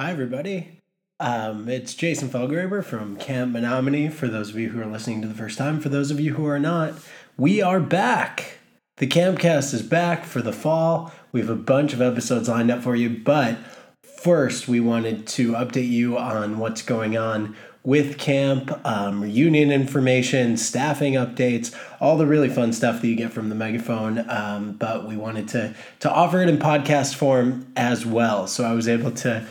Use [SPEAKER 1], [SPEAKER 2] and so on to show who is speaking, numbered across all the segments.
[SPEAKER 1] Hi, everybody. Um, it's Jason Felgraber from Camp Menominee. For those of you who are listening to the first time, for those of you who are not, we are back. The Campcast is back for the fall. We have a bunch of episodes lined up for you, but first, we wanted to update you on what's going on with camp, um, reunion information, staffing updates, all the really fun stuff that you get from the megaphone. Um, but we wanted to to offer it in podcast form as well. So I was able to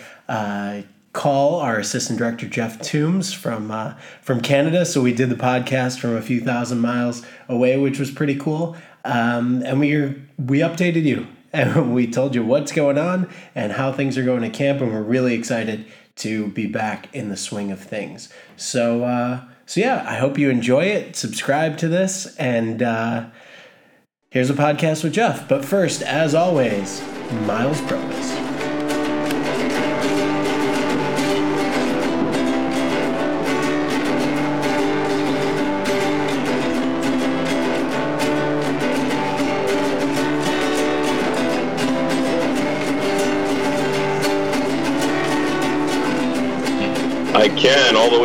[SPEAKER 1] call our assistant director Jeff Toombs from uh, from Canada. So we did the podcast from a few thousand miles away, which was pretty cool. Um, and we we updated you and we told you what's going on and how things are going at camp, and we're really excited to be back in the swing of things. So uh, so yeah, I hope you enjoy it. Subscribe to this and. Uh, Here's a podcast with Jeff. But first, as always, Miles Provis.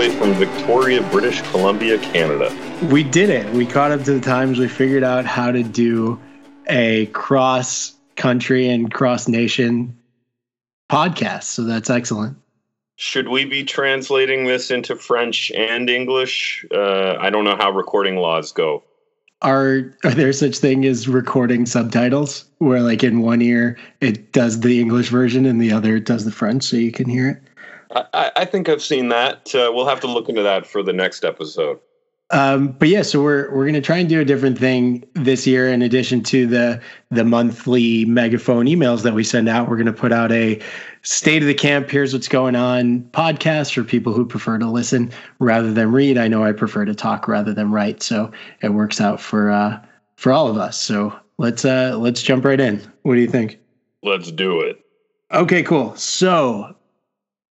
[SPEAKER 2] Way from Victoria, British Columbia, Canada.
[SPEAKER 1] We did it. We caught up to the times. We figured out how to do a cross country and cross nation podcast. So that's excellent.
[SPEAKER 2] Should we be translating this into French and English? Uh, I don't know how recording laws go.
[SPEAKER 1] Are are there such thing as recording subtitles where like in one ear it does the English version and the other it does the French so you can hear it?
[SPEAKER 2] I, I think I've seen that. Uh, we'll have to look into that for the next episode.
[SPEAKER 1] Um, but yeah, so we're we're gonna try and do a different thing this year. In addition to the the monthly megaphone emails that we send out, we're gonna put out a state of the camp. Here's what's going on podcast for people who prefer to listen rather than read. I know I prefer to talk rather than write, so it works out for uh, for all of us. So let's uh, let's jump right in. What do you think?
[SPEAKER 2] Let's do it.
[SPEAKER 1] Okay, cool. So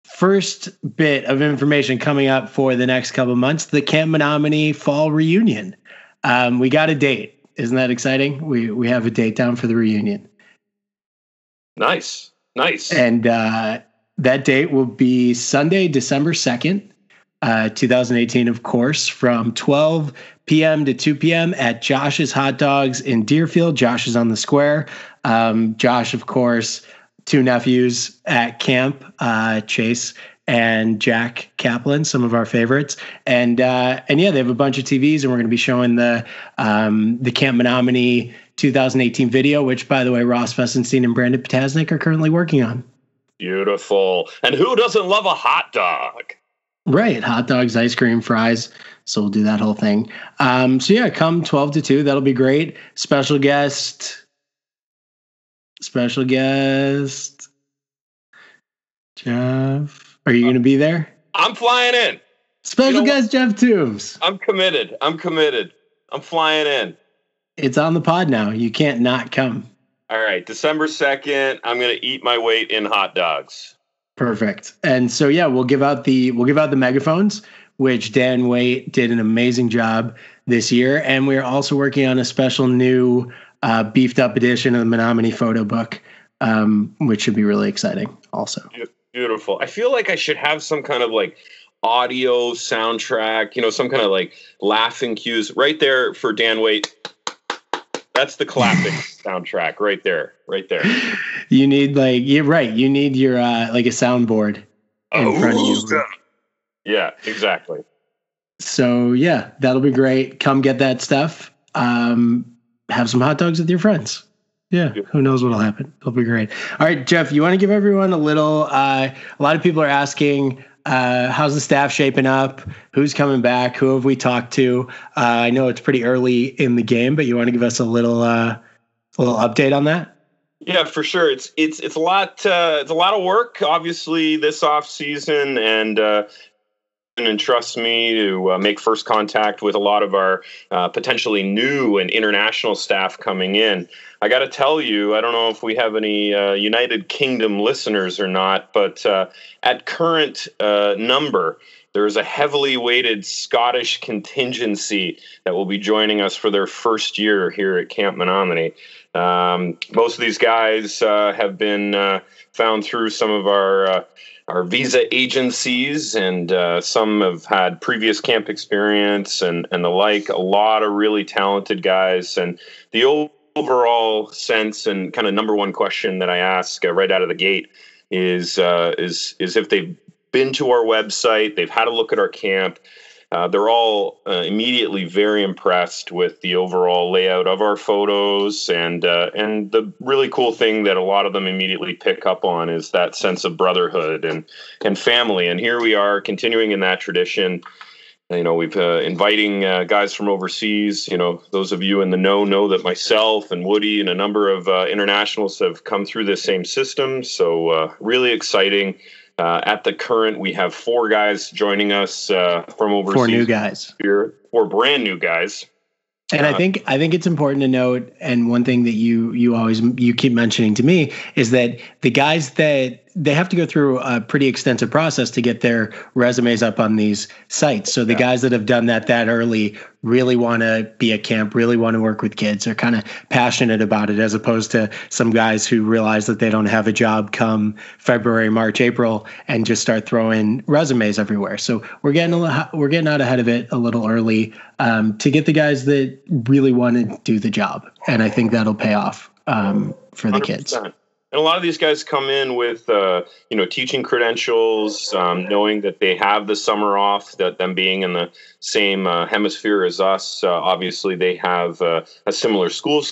[SPEAKER 1] first bit of information coming up for the next couple months the Camp Menominee Fall Reunion. Um, we got a date. Isn't that exciting? We we have a date down for the reunion.
[SPEAKER 2] Nice, nice.
[SPEAKER 1] And uh, that date will be Sunday, December second, uh, 2018, of course, from 12 p.m. to 2 p.m. at Josh's Hot Dogs in Deerfield. Josh is on the square. Um, Josh, of course, two nephews at camp, uh, Chase and Jack Kaplan, some of our favorites, and uh, and yeah, they have a bunch of TVs, and we're going to be showing the um, the Camp Menominee 2018 video, which by the way, Ross Fesenstein and Brandon Potasnik are currently working on.
[SPEAKER 2] Beautiful. And who doesn't love a hot dog?
[SPEAKER 1] Right, hot dogs, ice cream, fries. So we'll do that whole thing. Um, so yeah, come 12 to 2. That'll be great. Special guest special guest Jeff. Are you going to be there?
[SPEAKER 2] I'm flying in.
[SPEAKER 1] Special you know guest Jeff Toombs.
[SPEAKER 2] I'm committed. I'm committed. I'm flying in.
[SPEAKER 1] It's on the pod now. You can't not come.
[SPEAKER 2] All right, December 2nd, I'm going to eat my weight in hot dogs.
[SPEAKER 1] Perfect. And so yeah, we'll give out the we'll give out the megaphones which Dan Waite did an amazing job this year and we're also working on a special new uh, beefed up edition of the Menominee photo book, um, which should be really exciting also.
[SPEAKER 2] Beautiful. I feel like I should have some kind of like audio soundtrack, you know, some kind of like laughing cues right there for Dan Waite. That's the clapping soundtrack right there, right there.
[SPEAKER 1] You need like you're right. You need your uh like a soundboard in oh, front of you.
[SPEAKER 2] Yeah, exactly.
[SPEAKER 1] So yeah, that'll be great. Come get that stuff. Um, have some hot dogs with your friends. Yeah, who knows what'll happen? It'll be great. All right, Jeff, you want to give everyone a little? Uh, a lot of people are asking, uh, how's the staff shaping up? Who's coming back? Who have we talked to? Uh, I know it's pretty early in the game, but you want to give us a little, uh, a little update on that?
[SPEAKER 2] Yeah, for sure. It's it's it's a lot. Uh, it's a lot of work, obviously, this off season, and uh, and trust me to uh, make first contact with a lot of our uh, potentially new and international staff coming in. I got to tell you, I don't know if we have any uh, United Kingdom listeners or not, but uh, at current uh, number, there is a heavily weighted Scottish contingency that will be joining us for their first year here at Camp Menominee. Um, most of these guys uh, have been found through some of our our visa agencies, and uh, some have had previous camp experience and and the like. A lot of really talented guys, and the overall sense and kind of number one question that I ask uh, right out of the gate is uh, is is if they've been to our website, they've had a look at our camp uh, they're all uh, immediately very impressed with the overall layout of our photos, and uh, and the really cool thing that a lot of them immediately pick up on is that sense of brotherhood and and family. And here we are, continuing in that tradition. You know, we've uh, inviting uh, guys from overseas. You know, those of you in the know know that myself and Woody and a number of internationals have come through this same system. So really exciting. Uh, at the current, we have four guys joining us uh, from overseas.
[SPEAKER 1] Four new guys.
[SPEAKER 2] Here, four brand new guys.
[SPEAKER 1] And I uh, think I think it's important to note, and one thing that you you always you keep mentioning to me is that the guys that they have to go through a pretty extensive process to get their resumes up on these sites. So the yeah. guys that have done that that early really want to be at camp, really want to work with kids. They're kind of passionate about it, as opposed to some guys who realize that they don't have a job come February, March, April, and just start throwing resumes everywhere. So we're getting a, we're getting out ahead of it a little early um, to get the guys that really want to do the job, and I think that'll pay off um, for the 100%. kids
[SPEAKER 2] and a lot of these guys come in with uh, you know teaching credentials um, knowing that they have the summer off that them being in the same uh, hemisphere as us uh, obviously they have uh, a similar school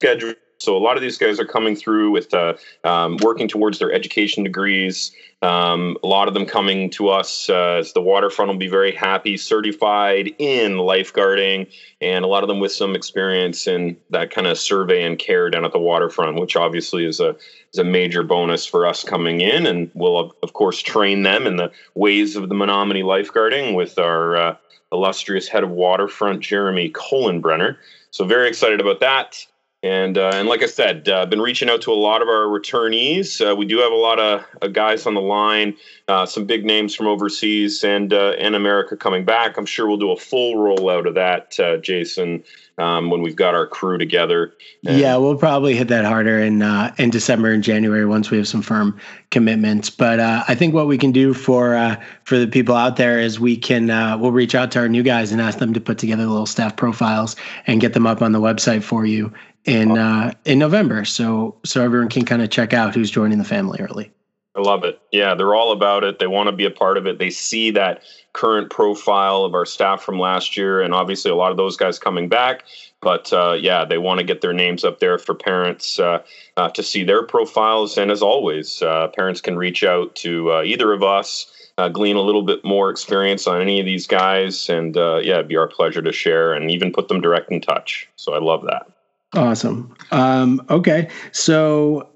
[SPEAKER 2] schedule so a lot of these guys are coming through with uh, um, working towards their education degrees. Um, a lot of them coming to us uh, as the waterfront will be very happy, certified in lifeguarding, and a lot of them with some experience in that kind of survey and care down at the waterfront, which obviously is a is a major bonus for us coming in, and we'll of course train them in the ways of the Menominee lifeguarding with our uh, illustrious head of waterfront, Jeremy Kohlenbrenner. So very excited about that. And uh, and like I said, uh, been reaching out to a lot of our returnees. Uh, we do have a lot of uh, guys on the line, uh, some big names from overseas and uh, and America coming back. I'm sure we'll do a full rollout of that, Jason, um, when we've got our crew together.
[SPEAKER 1] And yeah, we'll probably hit that harder in uh, in December and January once we have some firm commitments. But uh, I think what we can do for uh, for the people out there is we can we'll reach out to our new guys and ask them to put together little staff profiles and get them up on the website for you in uh, in November. So so everyone can kind of check out who's joining the family early.
[SPEAKER 2] I love it. Yeah, they're all about it. They want to be a part of it. They see that current profile of our staff from last year, and obviously a lot of those guys coming back. But uh, yeah, they want to get their names up there for parents uh, uh, to see their profiles. And as always, uh, parents can reach out to uh, either of us. Uh, glean a little bit more experience on any of these guys, and yeah, it'd be our pleasure to share and even put them direct in touch. So I love that.
[SPEAKER 1] Awesome. Um, okay. So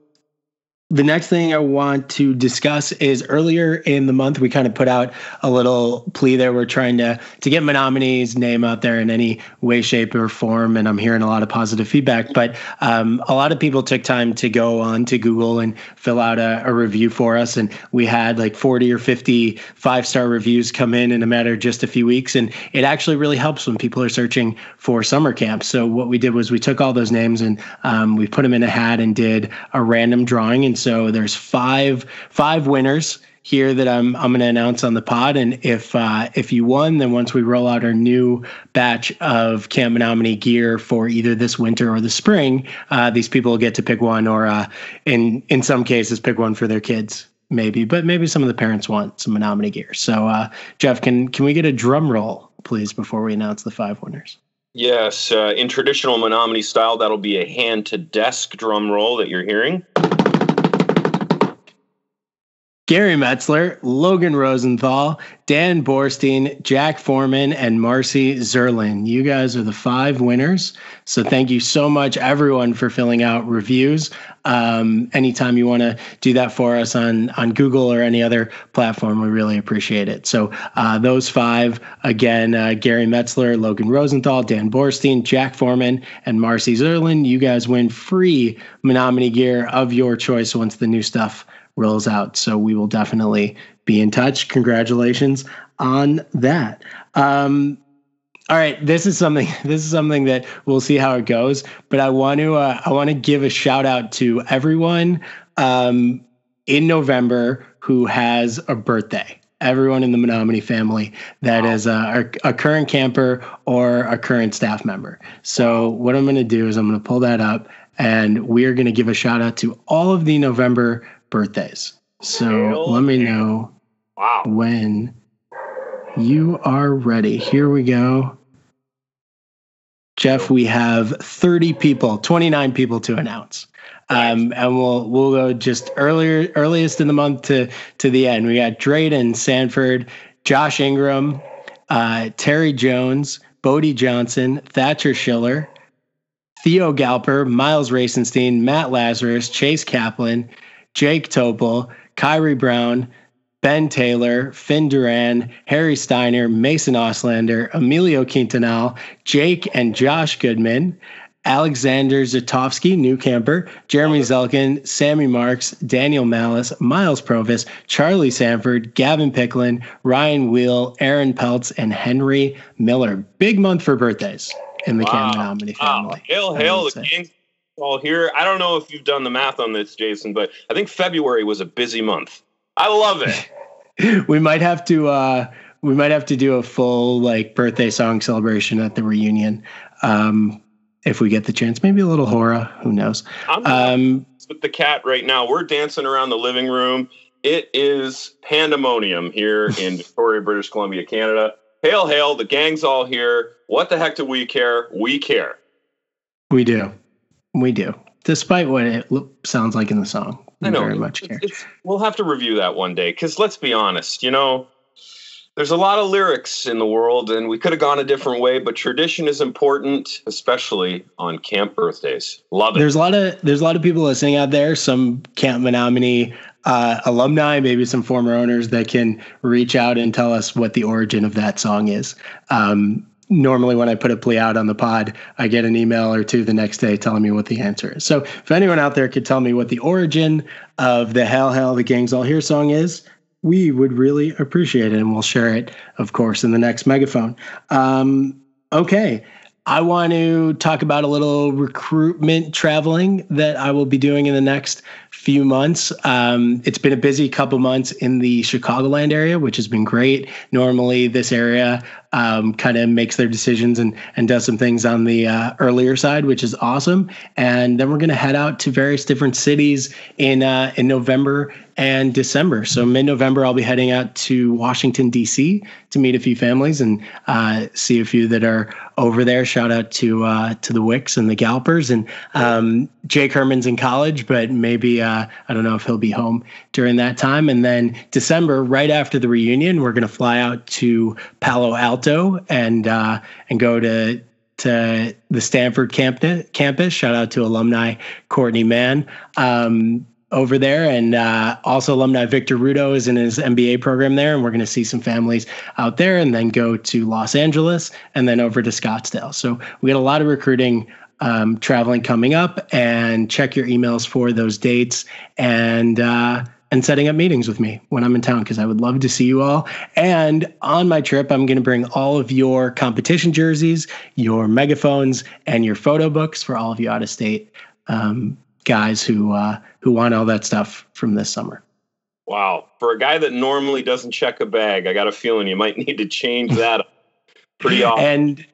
[SPEAKER 1] the next thing I want to discuss is earlier in the month we kind of put out a little plea there. We're trying to to get Menominee's name out there in any way, shape, or form, and I'm hearing a lot of positive feedback. But um, a lot of people took time to go on to Google and fill out a, a, review for us, and we had like 40 or 50 five star reviews come in in a matter of just a few weeks, and it actually really helps when people are searching for summer camps. So what we did was we took all those names and um, we put them in a hat and did a random drawing and so there's five five winners here that I'm I'm going to announce on the pod. And if uh, if you won, then once we roll out our new batch of Camp Menominee gear for either this winter or the spring, uh, these people will get to pick one, or uh, in in some cases, pick one for their kids. Maybe, but maybe some of the parents want some Menominee gear. So, uh, Jeff, can can we get a drum roll, please, before we announce the five winners?
[SPEAKER 2] Yes, uh, in traditional Menominee style, that'll be a hand to desk drum roll that you're hearing.
[SPEAKER 1] Gary Metzler, Logan Rosenthal, Dan Borstein, Jack Foreman, and Marcy Zerlin. You guys are the five winners. So thank you so much, everyone, for filling out reviews. Um, anytime you want to do that for us on, on Google or any other platform, we really appreciate it. So uh, those five, again, uh, Gary Metzler, Logan Rosenthal, Dan Borstein, Jack Foreman, and Marcy Zerlin, you guys win free Menominee gear of your choice once the new stuff rolls out. So we will definitely be in touch. Congratulations on that. Um, All right, this is something. This is something that we'll see how it goes. But I want to. Uh, I want to give a shout out to everyone um, in November who has a birthday. Everyone in the Menominee family that wow. is a, a, current camper or a current staff member. So what I'm going to do is I'm going to pull that up, and we are going to give a shout out to all of the November birthdays. So let me know
[SPEAKER 2] wow.
[SPEAKER 1] when you are ready. Here we go. Jeff, we have 30 people, 29 people to announce. Um, and we'll we'll go just earlier earliest in the month to to the end. We got Drayden Sanford, Josh Ingram, uh, Terry Jones, Bodie Johnson, Thatcher Schiller, Theo Galper, Miles Racenstein, Matt Lazarus, Chase Kaplan, Jake Topol, Kyrie Brown, Ben Taylor, Finn Duran, Harry Steiner, Mason Oslander, Emilio Quintanal, Jake and Josh Goodman, Alexander Zatovsky, new camper, Jeremy Zelkin, Sammy Marks, Daniel Malice, Miles Provis, Charlie Sanford, Gavin Picklin, Ryan Wheel, Aaron Peltz, and Henry Miller. Big month for birthdays in the wow. Omni family. Wow.
[SPEAKER 2] Hail, hail, the gang's all here. I don't know if you've done the math on this, Jason, but I think February was a busy month. I love
[SPEAKER 1] it. we might have to uh we might have to do a full like birthday song celebration at the reunion. Um if we get the chance, maybe a little horror, who knows.
[SPEAKER 2] I'm um, with the cat right now. We're dancing around the living room. It is pandemonium here in Victoria, British Columbia, Canada. Hail, hail, the gang's all here. What the heck do we care? We care.
[SPEAKER 1] We do. We do. Despite what it sounds like in the song. I know. Very much care. It's,
[SPEAKER 2] we'll have to review that one day because let's be honest, you know, there's a lot of lyrics in the world, and we could have gone a different way, but tradition is important, especially on camp birthdays. Love it.
[SPEAKER 1] There's a lot of there's a lot of people listening out there. Some Camp Menominee uh, alumni, maybe some former owners that can reach out and tell us what the origin of that song is. Um, normally when I put a plea out on the pod, I get an email or two the next day telling me what the answer is. So if anyone out there could tell me what the origin of the Hail Hail the Gangs All Here song is, we would really appreciate it. And we'll share it, of course, in the next megaphone. Um, okay. I want to talk about a little recruitment traveling that I will be doing in the next few months. Um, it's been a busy couple months in the Chicagoland area, which has been great. Normally, this area um, kind of makes their decisions and and does some things on the uh, earlier side, which is awesome. And then we're going to head out to various different cities in uh, in November and December. So mid November, I'll be heading out to Washington D.C. to meet a few families and uh, see a few that are over there. Shout out to uh, to the Wicks and the Galpers and um, Jake Herman's in college, but maybe uh, I don't know if he'll be home during that time. And then December, right after the reunion, we're going to fly out to Palo Alto and uh, and go to to the Stanford campus. Shout out to alumni Courtney Mann. Um, over there. And uh, also, alumni Victor Rudo is in his MBA program there. And we're going to see some families out there and then go to Los Angeles and then over to Scottsdale. So we got a lot of recruiting um, traveling coming up. And check your emails for those dates and, uh, and setting up meetings with me when I'm in town because I would love to see you all. And on my trip, I'm going to bring all of your competition jerseys, your megaphones, and your photo books for all of you out of state um, guys who uh, who want all that stuff from this summer.
[SPEAKER 2] Wow, for a guy that normally doesn't check a bag, I got a feeling you might need to change that pretty often.
[SPEAKER 1] And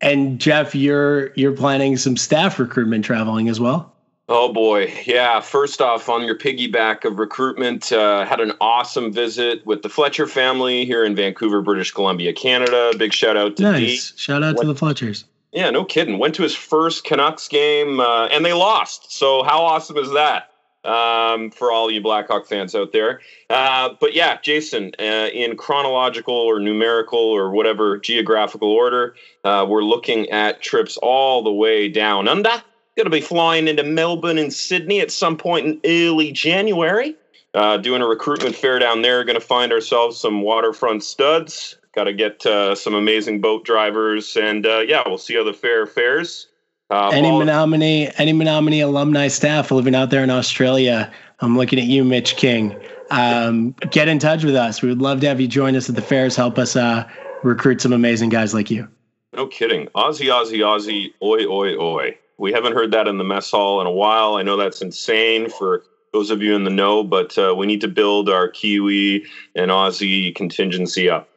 [SPEAKER 1] and Jeff, you're you're planning some staff recruitment traveling as well.
[SPEAKER 2] Oh boy, yeah. First off, on your piggyback of recruitment, uh, had an awesome visit with the Fletcher family here in Vancouver, British Columbia, Canada. Big shout out to
[SPEAKER 1] nice. D. Shout out to the Fletchers.
[SPEAKER 2] Yeah, no kidding. Went to his first Canucks game uh, and they lost. So how awesome is that um, for all you Blackhawk fans out there? Uh, but yeah, Jason, uh, in chronological or numerical or whatever geographical order, uh, we're looking at trips all the way down under. Going to be flying into Melbourne and Sydney at some point in early January. Uh, doing a recruitment fair down there. Going to find ourselves some waterfront studs got to get uh, some amazing boat drivers, and uh, yeah, we'll see how the fair fares.
[SPEAKER 1] Uh, any Menominee, any Menominee alumni staff living out there in Australia, I'm looking at you, Mitch King. Um, get in touch with us. We would love to have you join us at the fairs. Help us uh, recruit some amazing guys like you.
[SPEAKER 2] No kidding. Aussie, Aussie, Aussie, oi, oi, oi. We haven't heard that in the mess hall in a while. I know that's insane for those of you in the know, but uh, we need to build our Kiwi and Aussie contingency up.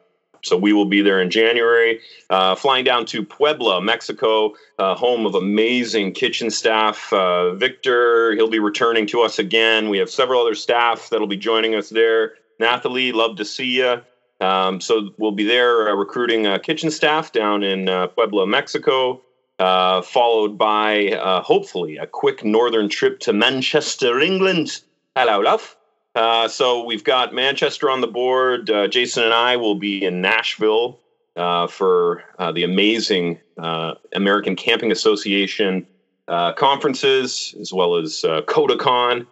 [SPEAKER 2] So we will be there in January, uh, flying down to Puebla, Mexico, uh, home of amazing kitchen staff. Uh, Victor, he'll be returning to us again. We have several other staff that'll be joining us there. Nathalie, love to see you. Um, so we'll be there uh, recruiting uh, kitchen staff down in uh, Puebla, Mexico. followed by hopefully a quick northern trip to Manchester, England. Hello, love. Uh, so we've got Manchester on the board. Uh, Jason and I will be in Nashville uh, for uh, the amazing uh, American Camping Association conferences, as well as uh, CodaCon.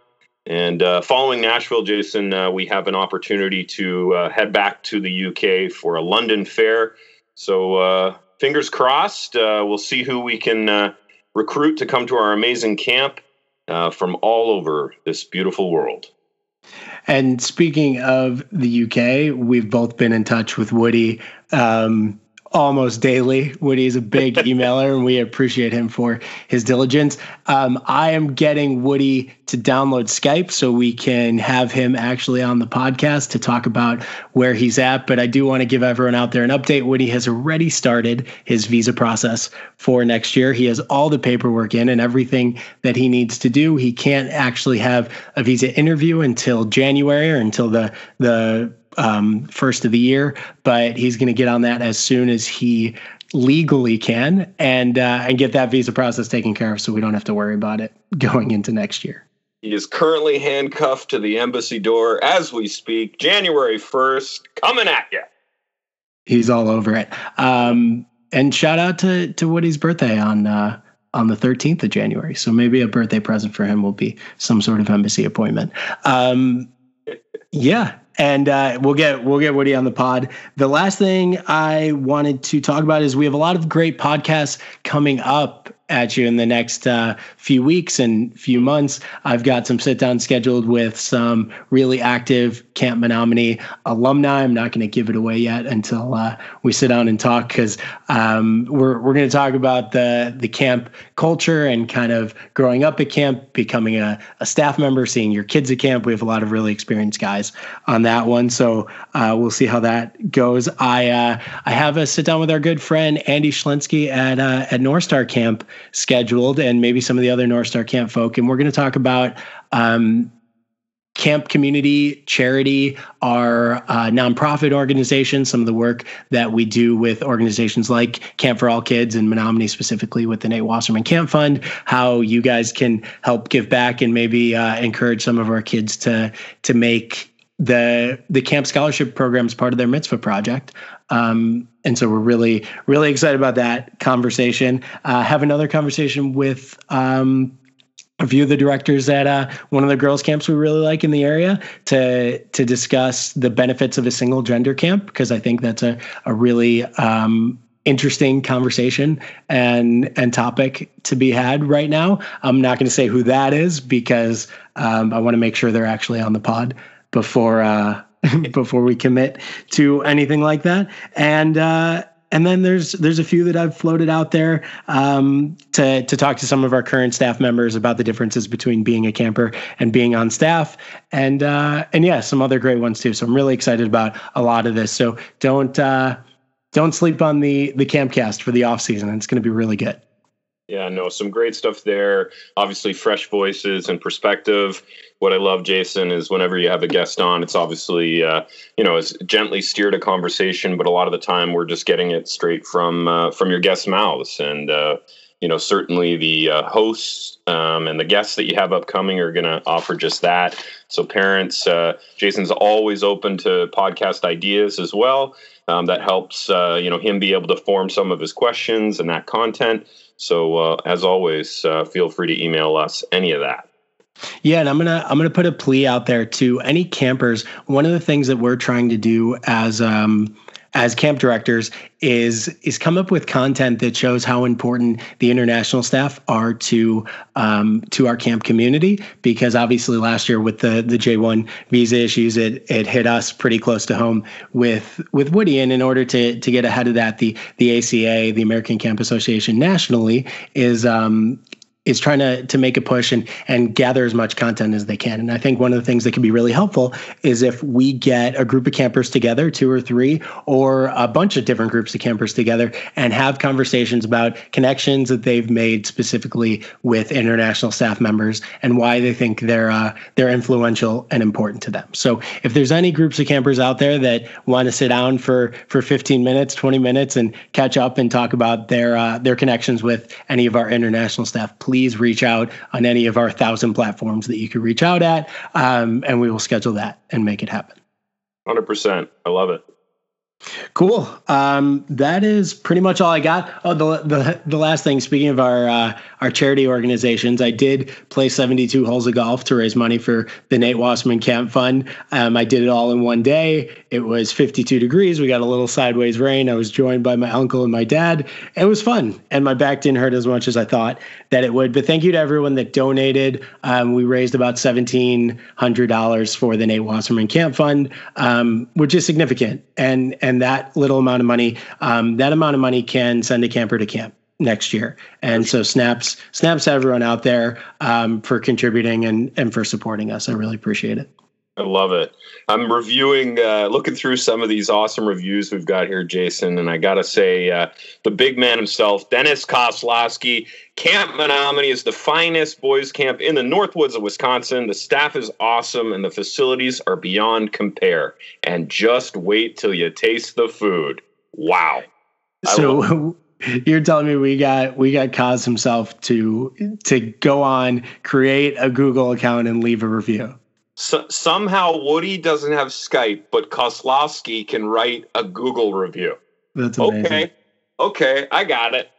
[SPEAKER 2] And following Nashville, Jason, we have an opportunity to head back to the UK for a London fair. So fingers crossed. we'll see who we can recruit to come to our amazing camp from all over this beautiful world.
[SPEAKER 1] And speaking of the UK, we've both been in touch with Woody. Um, almost daily. Woody is a big emailer, and we appreciate him for his diligence. Um, I am getting Woody to download Skype so we can have him actually on the podcast to talk about where he's at. But I do want to give everyone out there an update. Woody has already started his visa process for next year. He has all the paperwork in and everything that he needs to do. He can't actually have a visa interview until January or until the the um, first of the year, but he's going to get on that as soon as he legally can and uh, and get that visa process taken care of, so we don't have to worry about it going into next year.
[SPEAKER 2] He is currently handcuffed to the embassy door as we speak. January first, coming at you.
[SPEAKER 1] He's all over it. Um, and shout out to to Woody's birthday on uh, on the 13th of January. So maybe a birthday present for him will be some sort of embassy appointment. Um, yeah, and uh, we'll get we'll get Woody on the pod. The last thing I wanted to talk about is we have a lot of great podcasts coming up at you in the next uh, few weeks and few months. I've got some sit down scheduled with some really active Camp Menominee alumni. I'm not going to give it away yet until uh, we sit down and talk because um, we're we're going to talk about the the camp culture and kind of growing up at camp, becoming a, a staff member, seeing your kids at camp. We have a lot of really experienced guys on that one, so uh, we'll see how that goes. I uh, I have a sit down with our good friend Andy Schlinsky at uh, at North Star Camp scheduled, and maybe some of the other North Star Camp folk. And we're going to talk about um, camp community charity our uh, nonprofit organization, some of the work that we do with organizations like camp for all kids and menominee specifically with the nate wasserman camp fund how you guys can help give back and maybe uh, encourage some of our kids to to make the the camp scholarship programs part of their mitzvah project um, and so we're really really excited about that conversation uh, have another conversation with um, a few of the directors at uh, one of the girls camps we really like in the area to to discuss the benefits of a single gender camp because I think that's a a really um, interesting conversation and and topic to be had right now. I'm not going to say who that is because um, I want to make sure they're actually on the pod before uh, before we commit to anything like that. And uh, and then there's there's a few that I've floated out there um, to to talk to some of our current staff members about the differences between being a camper and being on staff, and uh, and yeah, some other great ones too. So I'm really excited about a lot of this. So don't uh, don't sleep on the the campcast for the off season. It's going to be really good.
[SPEAKER 2] Yeah, no, some great stuff there. Obviously, fresh voices and perspective. What I love, Jason, is whenever you have a guest on, it's obviously, uh, you know, it's gently steered a conversation, but a lot of the time we're just getting it straight from uh, from your guest's mouths. And uh, you know, certainly the uh, hosts um, and the guests that you have upcoming are going to offer just that. So, parents, uh, Jason's always open to podcast ideas as well. Um, that helps, uh, you know, him be able to form some of his questions and that content. So uh, as always, uh, feel free to email us any of that.
[SPEAKER 1] Yeah, and I'm gonna I'm gonna put a plea out there to any campers. One of the things that we're trying to do as um, as camp directors is is come up with content that shows how important the international staff are to um, to our camp community. Because obviously, last year with the the J one visa issues, it it hit us pretty close to home with with Woody. And in order to to get ahead of that, the the ACA, the American Camp Association nationally, is um, is trying to to make a push and and gather as much content as they can. And I think one of the things that can be really helpful is if we get a group of campers together, two or three, or a bunch of different groups of campers together, and have conversations about connections that they've made specifically with international staff members and why they think they're uh, they're influential and important to them. So if there's any groups of campers out there that want to sit down for for 15 minutes, 20 minutes, and catch up and talk about their uh, their connections with any of our international staff, please please reach out on any of our thousand platforms that you can reach out at, um, and we will schedule that and make it happen.
[SPEAKER 2] 100%. I love it.
[SPEAKER 1] Cool. Um, that is pretty much all I got. Oh, the the, the last thing. Speaking of our uh, our charity organizations, I did play 72 holes of golf to raise money for the Nate Wasserman Camp Fund. Um, I did it all in one day. It was 52 degrees. We got a little sideways rain. I was joined by my uncle and my dad. It was fun, and my back didn't hurt as much as I thought that it would. But thank you to everyone that donated. Um, we raised about $1,700 for the Nate Wasserman Camp Fund, um, which is significant. And and that little amount of money, um, that amount of money can send a camper to camp next year. And so snaps snaps everyone out there um, for contributing and and for supporting us. I really appreciate it.
[SPEAKER 2] I love it. I'm reviewing, uh, looking through some of these awesome reviews we've got here, Jason, and I got to say, uh, the big man himself, Dennis Koslowski, Camp Menominee is the finest boys' camp in the Northwoods of Wisconsin. The staff is awesome, and the facilities are beyond compare. And just wait till you taste the food. Wow.
[SPEAKER 1] so you're telling me we got we got Kaz himself to to go on, create a Google account, and leave a review.
[SPEAKER 2] So, somehow Woody doesn't have Skype, but Koslowski can write a Google review.
[SPEAKER 1] That's amazing.
[SPEAKER 2] Okay, okay, I got it.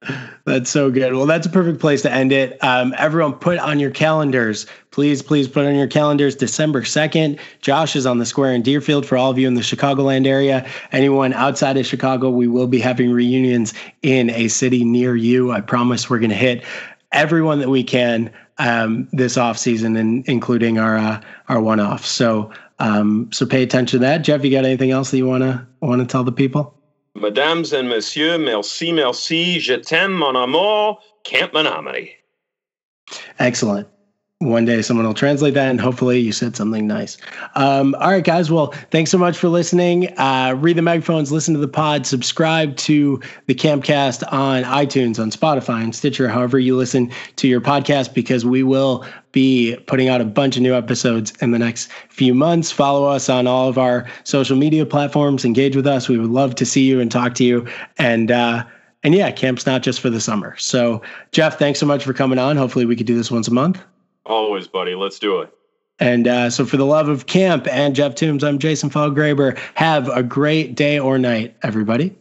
[SPEAKER 1] That's so good. Well, that's a perfect place to end it. Um, everyone, put on your calendars. Please, please put on your calendars December 2nd. Josh is on the square in Deerfield for all of you in the Chicagoland area. Anyone outside of Chicago, we will be having reunions in a city near you. I promise we're going to hit everyone that we can um, this off season, and including our uh, our one off. So um, so pay attention to that. Jeff, you got anything else that you want to want to tell the people?
[SPEAKER 2] Mesdames and messieurs, merci, merci. Je t'aime, mon amour. Camp Menominee.
[SPEAKER 1] Excellent one day someone will translate that and hopefully you said something nice. Um, all right guys. Well thanks so much for listening. Uh, read the megaphones listen to the pod subscribe to the campcast on itunes on spotify and stitcher however you listen to your podcast because we will be putting out a bunch of new episodes in the next few months. Follow us on all of our social media platforms. Engage with us. We would love to see you and talk to you. And uh, and yeah camp's not just for the summer. So jeff thanks so much for coming on. Hopefully we could do this once a month
[SPEAKER 2] Always, buddy. Let's do it.
[SPEAKER 1] And uh, so, for the love of camp and Jeff Toombs, I'm Jason Falgraber. Have a great day or night, everybody.